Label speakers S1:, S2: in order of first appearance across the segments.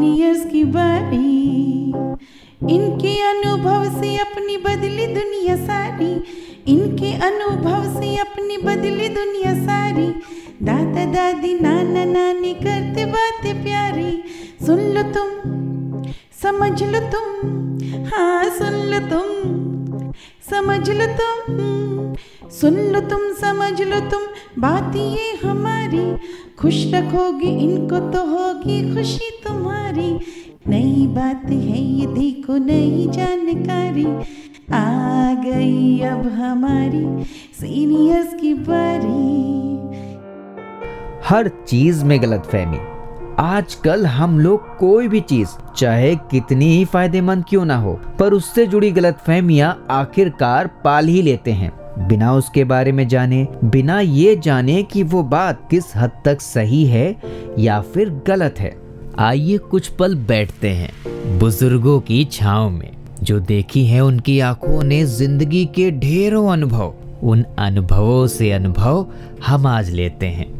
S1: Seniors की बारी। इनके अनुभव से अपनी बदली दुनिया सारी। इनके अनुभव से अपनी बदली दुनिया सारी। दादा, दादी, नाना, नानी करते बातें प्यारी। सुन लो तुम, समझ लो तुम। हाँ सुन लो तुम, समझ लो तुम। सुन लो तुम समझ लो तुम बात ये हमारी। खुश रखोगी, इनको तो होगी खुशी तुम्हारी। नई बात है ये, देखो नई जानकारी। आ गई अब हमारी सीनियर्स की बारी।
S2: हर चीज़ में गलत फहमी आजकल हम लोग कोई भी चीज़, चाहे कितनी ही फ़ायदेमंद क्यों ना हो, पर उससे जुड़ी गलत फहमिया आखिरकार पाल ही लेते हैं। बिना उसके बारे में जाने, बिना ये जाने कि वो बात किस हद तक सही है या फिर गलत है। आइए कुछ पल बैठते हैं बुज़ुर्गों की छाव में, जो देखी है उनकी आँखों ने ज़िंदगी के ढेरों अनुभव। उन अनुभवों से अनुभव हम आज लेते हैं।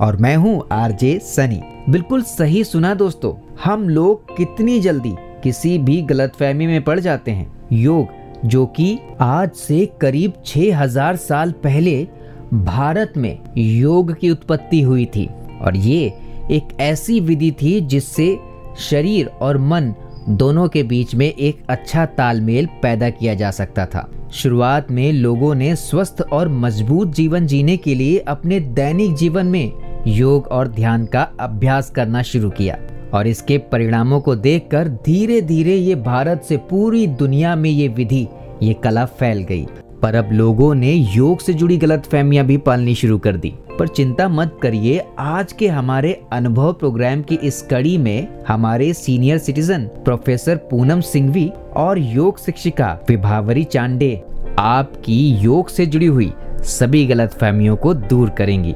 S2: और मैं हूँ आरजे सनी। बिल्कुल सही सुना दोस्तों, हम लोग कितनी जल्दी किसी भी गलत गलतफहमी में पड़ जाते हैं। योग, जो कि आज से करीब 6000 साल पहले भारत में योग की उत्पत्ति हुई थी। और ये एक ऐसी विधि थी जिससे शरीर और मन दोनों के बीच में एक अच्छा तालमेल पैदा किया जा सकता था। शुरुआत में लोगों ने स्वस्थ और मज़बूत जीवन जीने के लिए अपने दैनिक जीवन में योग और ध्यान का अभ्यास करना शुरू किया और इसके परिणामों को देखकर धीरे धीरे ये भारत से पूरी दुनिया में ये विधि, ये कला फैल गई। पर अब लोगों ने योग से जुड़ी गलत फहमियाँ भी पालनी शुरू कर दी। पर चिंता मत करिए, आज के हमारे अनुभव प्रोग्राम की इस कड़ी में हमारे senior citizen professor Poonam Singhvi और योग शिक्षिका विभावरी चांडे आपकी योग से जुड़ी हुई सभी गलत फहमियों को दूर करेंगी।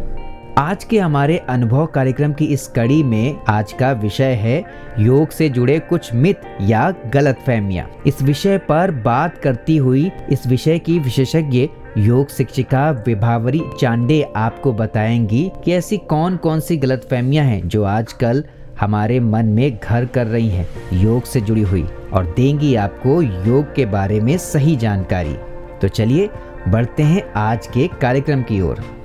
S2: आज के हमारे अनुभव कार्यक्रम की इस कड़ी में आज का विषय है योग से जुड़े कुछ मित या गलत फहमिया इस विषय पर बात करती हुई इस विषय की विशेषज्ञ योग शिक्षिका विभावरी चांडे आपको बताएँगी कि ऐसी कौन कौन सी गलत फहमियाँ हैं जो आजकल हमारे मन में घर कर रही हैं, योग से जुड़ी हुई, और देंगी आपको योग के बारे में सही जानकारी। तो चलिए, बढ़ते हैं आज के कार्यक्रम की ओर।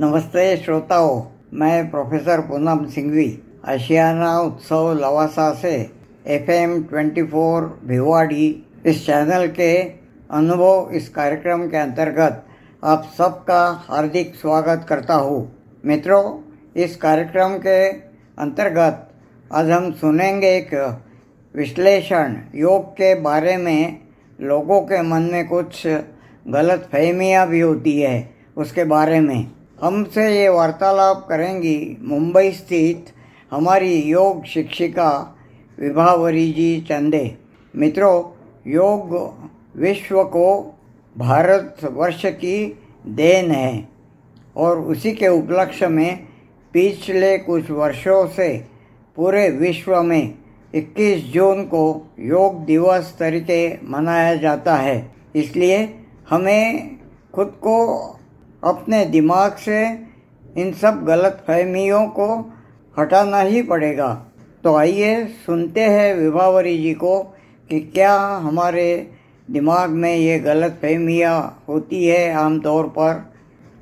S3: नमस्ते श्रोताओं, मैं प्रोफेसर पूनम सिंघवी, आशियाना उत्सव लवासा से F M twenty four Bhiwadi. इस चैनल के अनुभव इस कार्यक्रम के अंतर्गत आप सबका हार्दिक स्वागत करता हूँ। मित्रों, इस कार्यक्रम के अंतर्गत आज हम सुनेंगे एक विश्लेषण योग के बारे में। लोगों के मन में कुछ गलत फहमियाँ भी होती है उसके बारे में। हमसे ये वार्तालाप करेंगी मुंबई स्थित हमारी योग शिक्षिका विभावरी जी चंदे। मित्रों, योग विश्व को भारत वर्ष की देन है और उसी के उपलक्ष्य में पिछले कुछ वर्षों से पूरे विश्व में 21 जून को योग दिवस तरीके मनाया जाता है। इसलिए हमें खुद को अपने दिमाग से इन सब गलत फहमियों को हटाना ही पड़ेगा। तो आइए सुनते हैं विभावरी जी को कि क्या हमारे दिमाग में ये गलत फहमियाँ होती है आमतौर पर।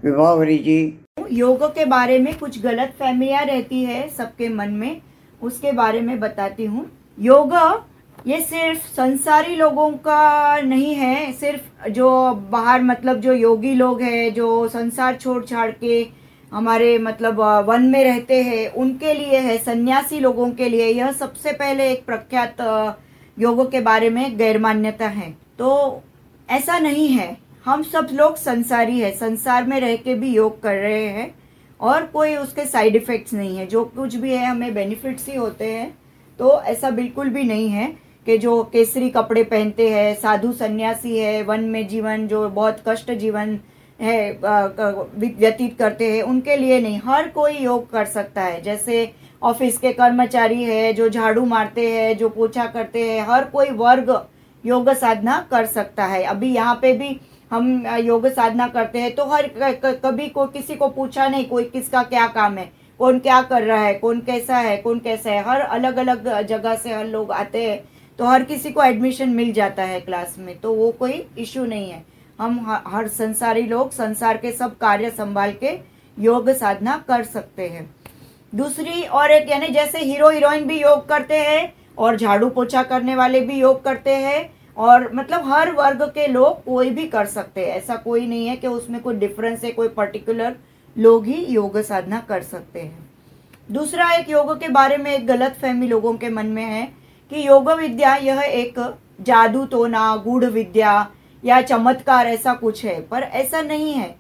S3: विभावरी जी।
S4: योग के बारे में कुछ गलत फहमियाँ रहती है सबके मन में, उसके बारे में बताती हूँ। योग ये सिर्फ़ संसारी लोगों का नहीं है, सिर्फ़ जो बाहर मतलब जो योगी लोग हैं, जो संसार छोड़ छाड़ के हमारे मतलब वन में रहते हैं, उनके लिए है, सन्यासी लोगों के लिए यह सबसे पहले एक प्रख्यात योग के बारे में गैर मान्यता है। तो ऐसा नहीं है। हम सब लोग संसारी है, संसार में रह के भी योग कर रहे हैं और कोई उसके साइड इफेक्ट्स नहीं है। जो कुछ भी है, हमें बेनिफिट्स ही होते हैं तो ऐसा बिल्कुल भी नहीं है। कि जो केसरी कपड़े पहनते हैं, साधु सन्यासी है, वन में जीवन, जो बहुत कष्ट जीवन है व्यतीत करते हैं, उनके लिए नहीं, हर कोई योग कर सकता है। जैसे ऑफ़िस के कर्मचारी है, जो झाड़ू मारते हैं, जो पोछा करते हैं, हर कोई वर्ग योग साधना कर सकता है। अभी यहाँ पे भी हम योग साधना करते हैं तो हर कभी को, किसी को पूछा नहीं, कोई किसका क्या काम है, कौन क्या कर रहा है, कौन कैसा है, कौन कैसा है, हर अलग अलग जगह से हर लोग आते हैं। तो हर किसी को एडमिशन मिल जाता है क्लास में तो वो कोई इश्यू नहीं है। हम हर संसारी लोग, संसार के सब कार्य संभाल के योग साधना कर सकते हैं। दूसरी और एक, यानी जैसे हीरो हीरोइन भी योग करते हैं, और झाड़ू पोछा करने वाले भी योग करते हैं, और मतलब हर वर्ग के लोग कोई भी कर सकते हैं। ऐसा कोई नहीं है कि उसमें कोई डिफरेंस है, कोई पर्टिकुलर लोग ही योग साधना कर सकते हैं। दूसरा एक योग के बारे में एक गलत फहमी लोगों के मन में है कि योग विद्या यह एक जादू टोना गूढ़ विद्या या चमत्कार ऐसा कुछ है, पर ऐसा नहीं है।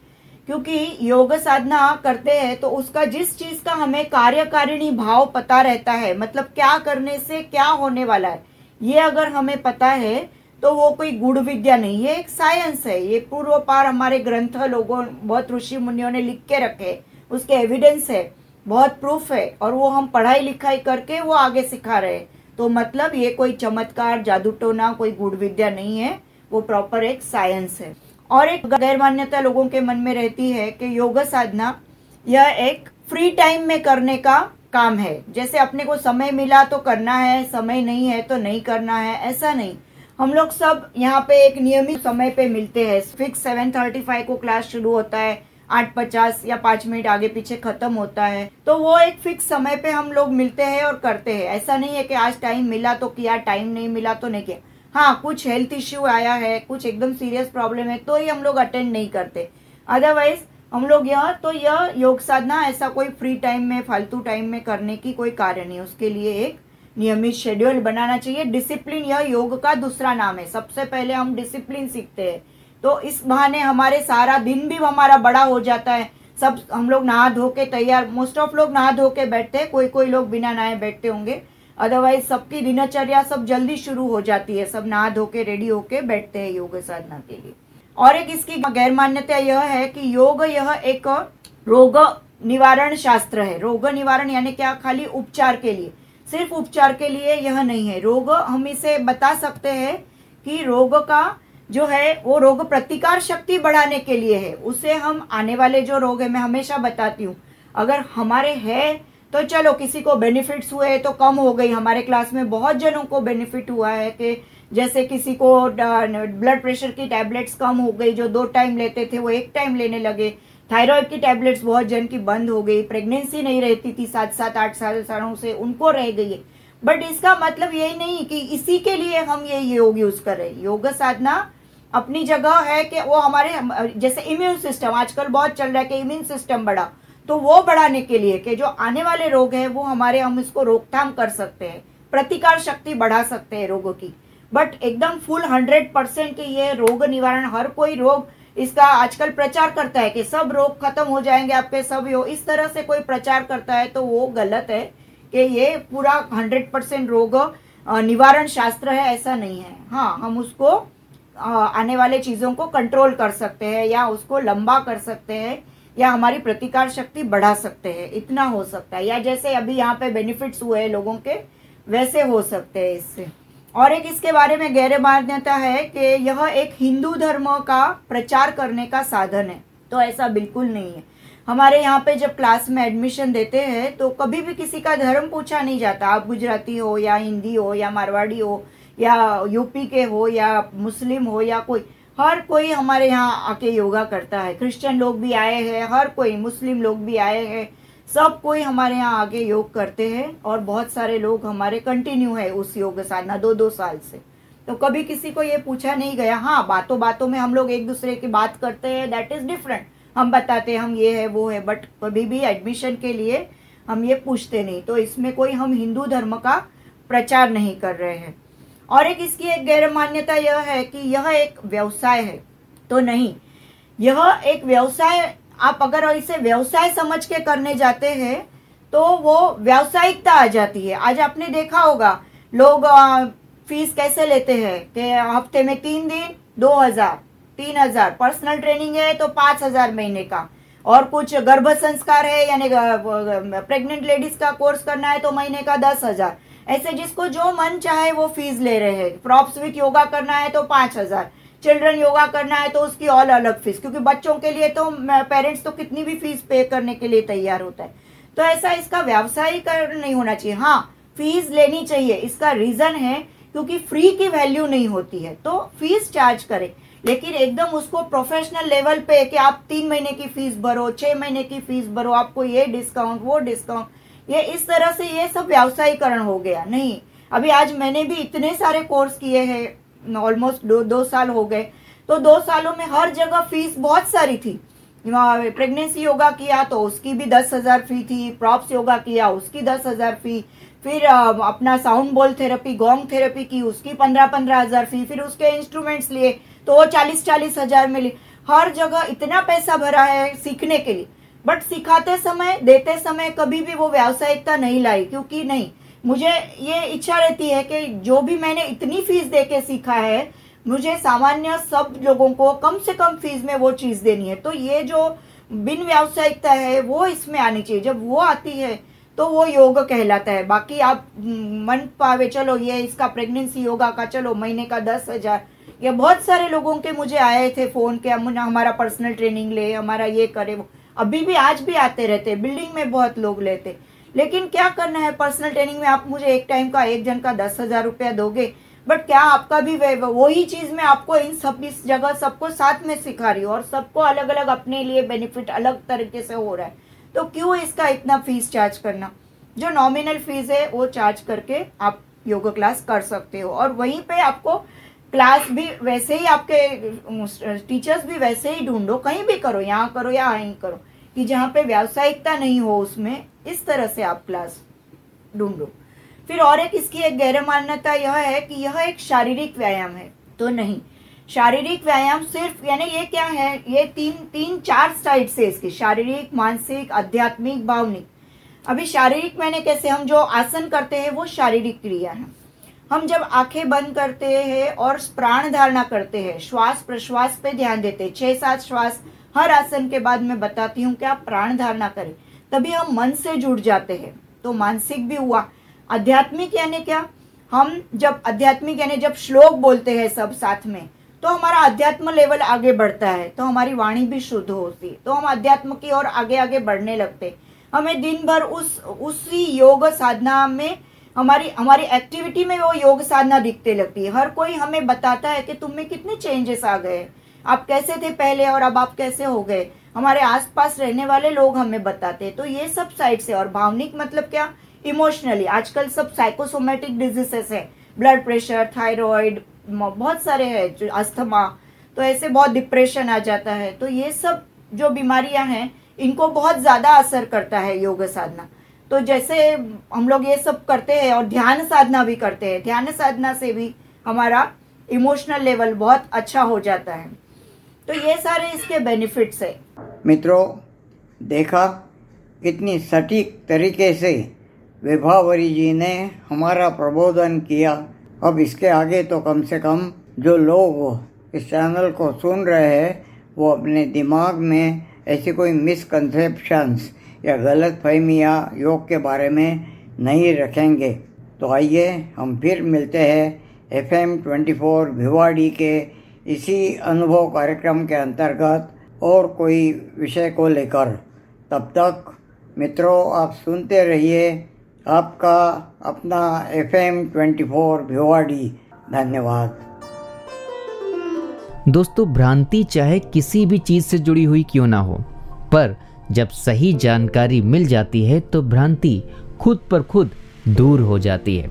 S4: क्योंकि योग साधना करते हैं तो उसका जिस चीज़ का हमें कार्यकारिणी भाव पता रहता है मतलब क्या करने से क्या होने वाला है, ये अगर हमें पता है तो वो कोई गुड़ विद्या नहीं है, एक साइंस है। ये पूर्व पार हमारे ग्रंथ लोगों, बहुत ऋषि मुनियों ने लिख के रखे, उसके एविडेंस है, बहुत प्रूफ है, और वो हम पढ़ाई लिखाई करके वो आगे सिखा रहे हैं। तो मतलब ये कोई चमत्कार जादू टोना कोई गुड़ विद्या नहीं है। वो प्रॉपर एक साइंस है। और एक गैर मान्यता लोगों के मन में रहती है कि योग साधना यह एक फ्री टाइम में करने का काम है। जैसे अपने को समय मिला तो करना है, समय नहीं है तो नहीं करना है, ऐसा नहीं। हम लोग सब यहाँ पे एक नियमित समय पे मिलते हैं। फिक्स सेवन थर्टी फाइव को क्लास शुरू होता है। आठ पचास या पाँच मिनट आगे पीछे खत्म होता है। तो वो एक फिक्स समय पे हम लोग मिलते हैं और करते हैं। ऐसा नहीं है कि आज टाइम मिला तो किया, टाइम नहीं मिला तो नहीं किया। हाँ कुछ हेल्थ इश्यू आया है, कुछ एकदम सीरियस प्रॉब्लम है तो ही हम लोग अटेंड नहीं करते। अदरवाइज़ हम लोग यह तो यह योग साधना ऐसा कोई फ्री टाइम में, फालतू टाइम में करने की कोई कार्य नहीं उसके लिए एक नियमित शेड्यूल बनाना चाहिए। डिसिप्लिन यह योग का दूसरा नाम है। सबसे पहले हम डिसिप्लिन सीखते हैं। तो इस बहाने हमारे सारा दिन भी हमारा बड़ा हो जाता है। सब हम लोग नहा धो के तैयार मोस्ट ऑफ़ लोग नहा धो के बैठते हैं कोई कोई लोग बिना नहाए बैठते होंगे। अदरवाइज़ सबकी दिनचर्या सब जल्दी शुरू हो जाती है, सब नहा धो के रेडी होके बैठते हैं योग साधना के लिए। और एक इसकी गैर मान्यता यह है कि योग यह एक रोग निवारण शास्त्र है। रोग निवारण यानी क्या? खाली उपचार के लिए। सिर्फ़ उपचार के लिए यह नहीं है। रोग हम इसे बता सकते हैं कि रोग का जो है, वो रोग प्रतिकार शक्ति बढ़ाने के लिए है। उसे हम आने वाले जो रोग है, मैं हमेशा बताती हूँ। अगर हमारे है तो चलो, किसी को बेनिफिट्स हुए तो कम हो गई। हमारे क्लास में बहुत जनों को बेनिफिट हुआ है कि जैसे किसी को ब्लड प्रेशर की टैबलेट्स कम हो गई, जो दो टाइम लेते थे, वो एक टाइम लेने लगे। थायराइड की टैबलेट्स बहुत जन की बंद हो गई। प्रेगनेंसी नहीं रहती थी, सात सात, आठ साल, सालों से उनको रह गई है। बट इसका मतलब यही नहीं कि इसी के लिए हम ये योग यूज़ कर रहे हैं। योग साधना अपनी जगह है कि वो हमारे, जैसे इम्यून सिस्टम आजकल बहुत चल रहा है कि इम्यून सिस्टम बढ़ा। तो वो बढ़ाने के लिए कि जो आने वाले रोग है, वो हमारे, हम इसको रोकथाम कर सकते हैं, प्रतिकार शक्ति बढ़ा सकते हैं रोगों की। बट एकदम फुल हंड्रेड परसेंट कि ये रोग निवारण, हर कोई रोग इसका आजकल प्रचार करता है कि सब रोग खत्म हो जाएँगे आपके, सब यो, इस तरह से कोई प्रचार करता है तो वो गलत है कि ये पूरा हंड्रेड परसेंट रोग निवारण शास्त्र है, ऐसा नहीं है। हाँ हम उसको आने वाले चीज़ों को कंट्रोल कर सकते हैं या उसको लंबा कर सकते हैं या हमारी प्रतिकार शक्ति बढ़ा सकते हैं, इतना हो सकता है। या जैसे अभी यहाँ पे बेनिफिट्स हुए हैं लोगों के, वैसे हो सकते हैं इससे। और एक इसके बारे में गहरे मान्यता है कि यह एक हिंदू धर्म का प्रचार करने का साधन है तो ऐसा बिल्कुल नहीं है। हमारे यहाँ पे जब क्लास में एडमिशन देते हैं तो कभी भी किसी का धर्म पूछा नहीं जाता। आप गुजराती हो या हिंदी हो या मारवाड़ी हो या यूपी के हो या मुस्लिम हो या कोई, हर कोई हमारे यहाँ आके योगा करता है। क्रिश्चियन लोग भी आए हैं, हर कोई, मुस्लिम लोग भी आए हैं, सब कोई हमारे यहाँ आगे योग करते हैं और बहुत सारे लोग हमारे कंटिन्यू है उस योग साधना दो दो साल से। तो कभी किसी को ये पूछा नहीं गया हाँ बातों बातों में हम लोग एक दूसरे की बात करते हैं दैट इज़ डिफरेंट हम बताते हैं, हम ये है, वो है बट कभी भी एडमिशन के लिए हम ये पूछते नहीं। तो इसमें कोई हम हिंदू धर्म का प्रचार नहीं कर रहे हैं। और एक इसकी एक गैर मान्यता यह है कि यह एक व्यवसाय है। तो नहीं, यह एक व्यवसाय, आप अगर इसे व्यवसाय समझ के करने जाते हैं तो वो व्यावसायिकता आ जाती है। आज आपने देखा होगा, लोग फ़ीस कैसे लेते हैं कि हफ़्ते में तीन दिन दो हज़ार, तीन हज़ार। पर्सनल ट्रेनिंग है तो पाँच हज़ार महीने का। और कुछ गर्भ संस्कार है, यानी प्रेग्नेंट लेडीज़ का कोर्स करना है तो महीने का दस हज़ार। ऐसे जिसको जो मन चाहे वो फ़ीस ले रहे हैं। प्रॉप्स विक योगा करना है तो पाँच हज़ार। चिल्ड्रन योगा करना है तो उसकी ऑल अलग फ़ीस क्योंकि बच्चों के लिए तो पेरेंट्स तो कितनी भी फ़ीस पे करने के लिए तैयार होता है। तो ऐसा इसका व्यवसायीकरण नहीं होना चाहिए। हाँ फ़ीस लेनी चाहिए। इसका रीजन है क्योंकि फ्री की वैल्यू नहीं होती है। तो फ़ीस चार्ज करें। लेकिन एकदम उसको प्रोफेशनल लेवल पे कि आप तीन महीने की फ़ीस भरो, छह महीने की फ़ीस भरो, आपको ये डिस्काउंट वो डिस्काउंट ये इस तरह से ये सब व्यावसायीकरण हो गया, नहीं। अभी आज मैंने भी इतने सारे कोर्स किए हैं ऑलमोस्ट दो दो साल हो गए। तो दो सालों में हर जगह फ़ीस बहुत सारी थी। प्रेगनेंसी योगा किया तो उसकी भी दस हज़ार फ़ी थी प्रॉप्स योगा किया, उसकी दस हज़ार फ़ी फिर अपना sound ball therapy gong therapy की, उसकी पंद्रह पंद्रह हज़ार फ़ी फिर उसके इंस्ट्रूमेंट्स लिए तो वो चालीस चालीस हज़ार में ली हर जगह इतना पैसा भरा है सीखने के लिए। बट सिखाते समय, देते समय कभी भी वो व्यावसायिकता नहीं लाई, क्योंकि नहीं, मुझे ये इच्छा रहती है कि जो भी मैंने इतनी फ़ीस दे के सीखा है, मुझे सामान्य सब लोगों को कम से कम फ़ीस में वो चीज़ देनी है। तो ये जो बिन व्यावसायिकता है, वो इसमें आनी चाहिए। जब वो आती है तो वो योग कहलाता है। बाकी आप मन पावे, चलो ये इसका प्रेगनेंसी योगा का, चलो महीने का दस हज़ार। ये बहुत सारे लोगों के मुझे आए थे फ़ोन के हमारा पर्सनल ट्रेनिंग ले, हमारा ये करे। वो अभी भी आज भी आते रहते बिल्डिंग में बहुत लोग लेते लेकिन क्या करना है पर्सनल ट्रेनिंग में आप मुझे एक टाइम का, एक जन का दस हज़ार रुपया दोगे बट क्या आपका भी वही चीज़ में आपको इन सब इस जगह सबको साथ में सिखा रही हूँ और सबको अलग अलग अपने लिए बेनिफिट अलग तरीके से हो रहा है। तो क्यों इसका इतना फ़ीस चार्ज करना? जो नॉमिनल फ़ीस है, वो चार्ज करके आप योगा क्लास कर सकते हो और वहीं पे आपको क्लास भी वैसे ही आपके टीचर्स भी वैसे ही ढूंढो, कहीं भी करो, यहाँ करो या यहीं करो, कि जहाँ पे व्यावसायिकता नहीं हो उसमें इस तरह से आप क्लास ढूंढो। फिर और एक इसकी एक गैर मान्यता यह है कि यह एक शारीरिक व्यायाम है तो नहीं। शारीरिक व्यायाम सिर्फ़, यानी ये क्या है, ये तीन तीन, चार साइड से इसकी, शारीरिक, मानसिक, आध्यात्मिक, भावनिक। अभी शारीरिक मैंने कैसे, हम जो आसन करते हैं वो शारीरिक क्रिया है। हम जब आँखें बंद करते हैं और प्राण धारणा करते हैं, श्वास प्रश्वास पे ध्यान देते हैं, छह सात श्वास, हर आसन के बाद मैं बताती हूँ कि आप प्राण धारणा करें, तभी हम मन से जुड़ जाते हैं। तो मानसिक भी हुआ। आध्यात्मिक यानी क्या? हम जब, आध्यात्मिक यानी जब श्लोक बोलते हैं सब साथ में तो हमारा अध्यात्म लेवल आगे बढ़ता है तो हमारी वाणी भी शुद्ध होती है तो हम अध्यात्म की ओर आगे आगे बढ़ने लगते हमें दिन भर उस, उसी योग साधना में हमारी हमारी एक्टिविटी में वो योग साधना दिखते लगती है। हर कोई हमें बताता है कि तुम में कितने चेंजेस आ गए। आप कैसे थे पहले और अब आप कैसे हो गए? हमारे आसपास रहने वाले लोग हमें बताते हैं। तो ये सब साइड से, और भावनिक मतलब क्या? इमोशनली आजकल सब साइकोसोमेटिक डिजीजेस है। ब्लड प्रेशर थायराइड बहुत सारे हैं अस्थमा तो ऐसे बहुत डिप्रेशन आ जाता है। तो ये सब जो बीमारियाँ हैं, इनको बहुत ज़्यादा असर करता है योग साधना। तो जैसे हम लोग ये सब करते हैं और ध्यान साधना भी करते हैं, ध्यान साधना से भी हमारा इमोशनल लेवल बहुत अच्छा हो जाता है। तो ये सारे इसके बेनिफिट्स है।
S3: मित्रों, देखा कितनी सटीक तरीके से विभावरी जी ने हमारा प्रबोधन किया। अब इसके आगे तो कम से कम जो लोग इस चैनल को सुन रहे हैं, वो अपने दिमाग में ऐसी कोई मिसकंसेप्शंस या गलत फहमियाँ योग के बारे में नहीं रखेंगे। तो आइए हम फिर मिलते हैं F M twenty four Bhiwadi के इसी अनुभव कार्यक्रम के अंतर्गत और कोई विषय को लेकर। तब तक मित्रों, आप सुनते रहिए आपका अपना F M twenty four Bhiwadi. धन्यवाद।
S2: दोस्तों, भ्रांति चाहे किसी भी चीज़ से जुड़ी हुई क्यों ना हो, पर जब सही जानकारी मिल जाती है तो भ्रांति खुद पर खुद दूर हो जाती है।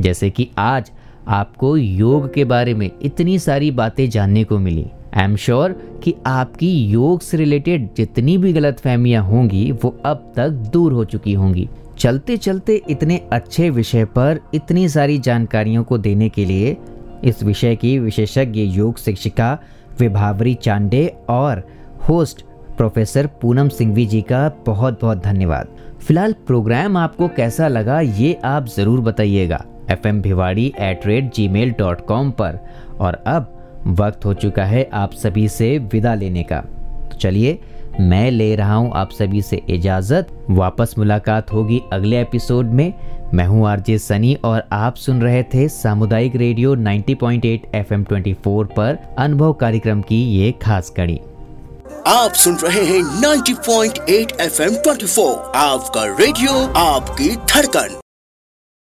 S2: जैसे कि आज आपको योग के बारे में इतनी सारी बातें जानने को मिली। आई एम श्योर कि आपकी योग से रिलेटेड जितनी भी गलत फहमियाँ होंगी, वो अब तक दूर हो चुकी होंगी। चलते चलते इतने अच्छे विषय पर इतनी सारी जानकारियों को देने के लिए इस विषय की विशेषज्ञ योग शिक्षिका विभावरी चांडे और होस्ट प्रोफेसर पूनम सिंघवी जी का बहुत बहुत धन्यवाद। फ़िलहाल प्रोग्राम आपको कैसा लगा ये आप ज़रूर बताइएगा। F M Bhiwadi at rate Gmail dot com पर। और अब वक्त हो चुका है आप सभी से विदा लेने का। तो चलिए, मैं ले रहा हूँ आप सभी से इजाज़त। वापस मुलाकात होगी अगले एपिसोड में। मैं हूँ आरजे सनी और आप सुन रहे थे सामुदायिक रेडियो 90.8 एफएम 24 पर अनुभव कार्यक्रम की ये खास कड़ी।
S5: आप सुन रहे हैं 90.8 एफएम 24 आपका रेडियो आपकी धड़कन।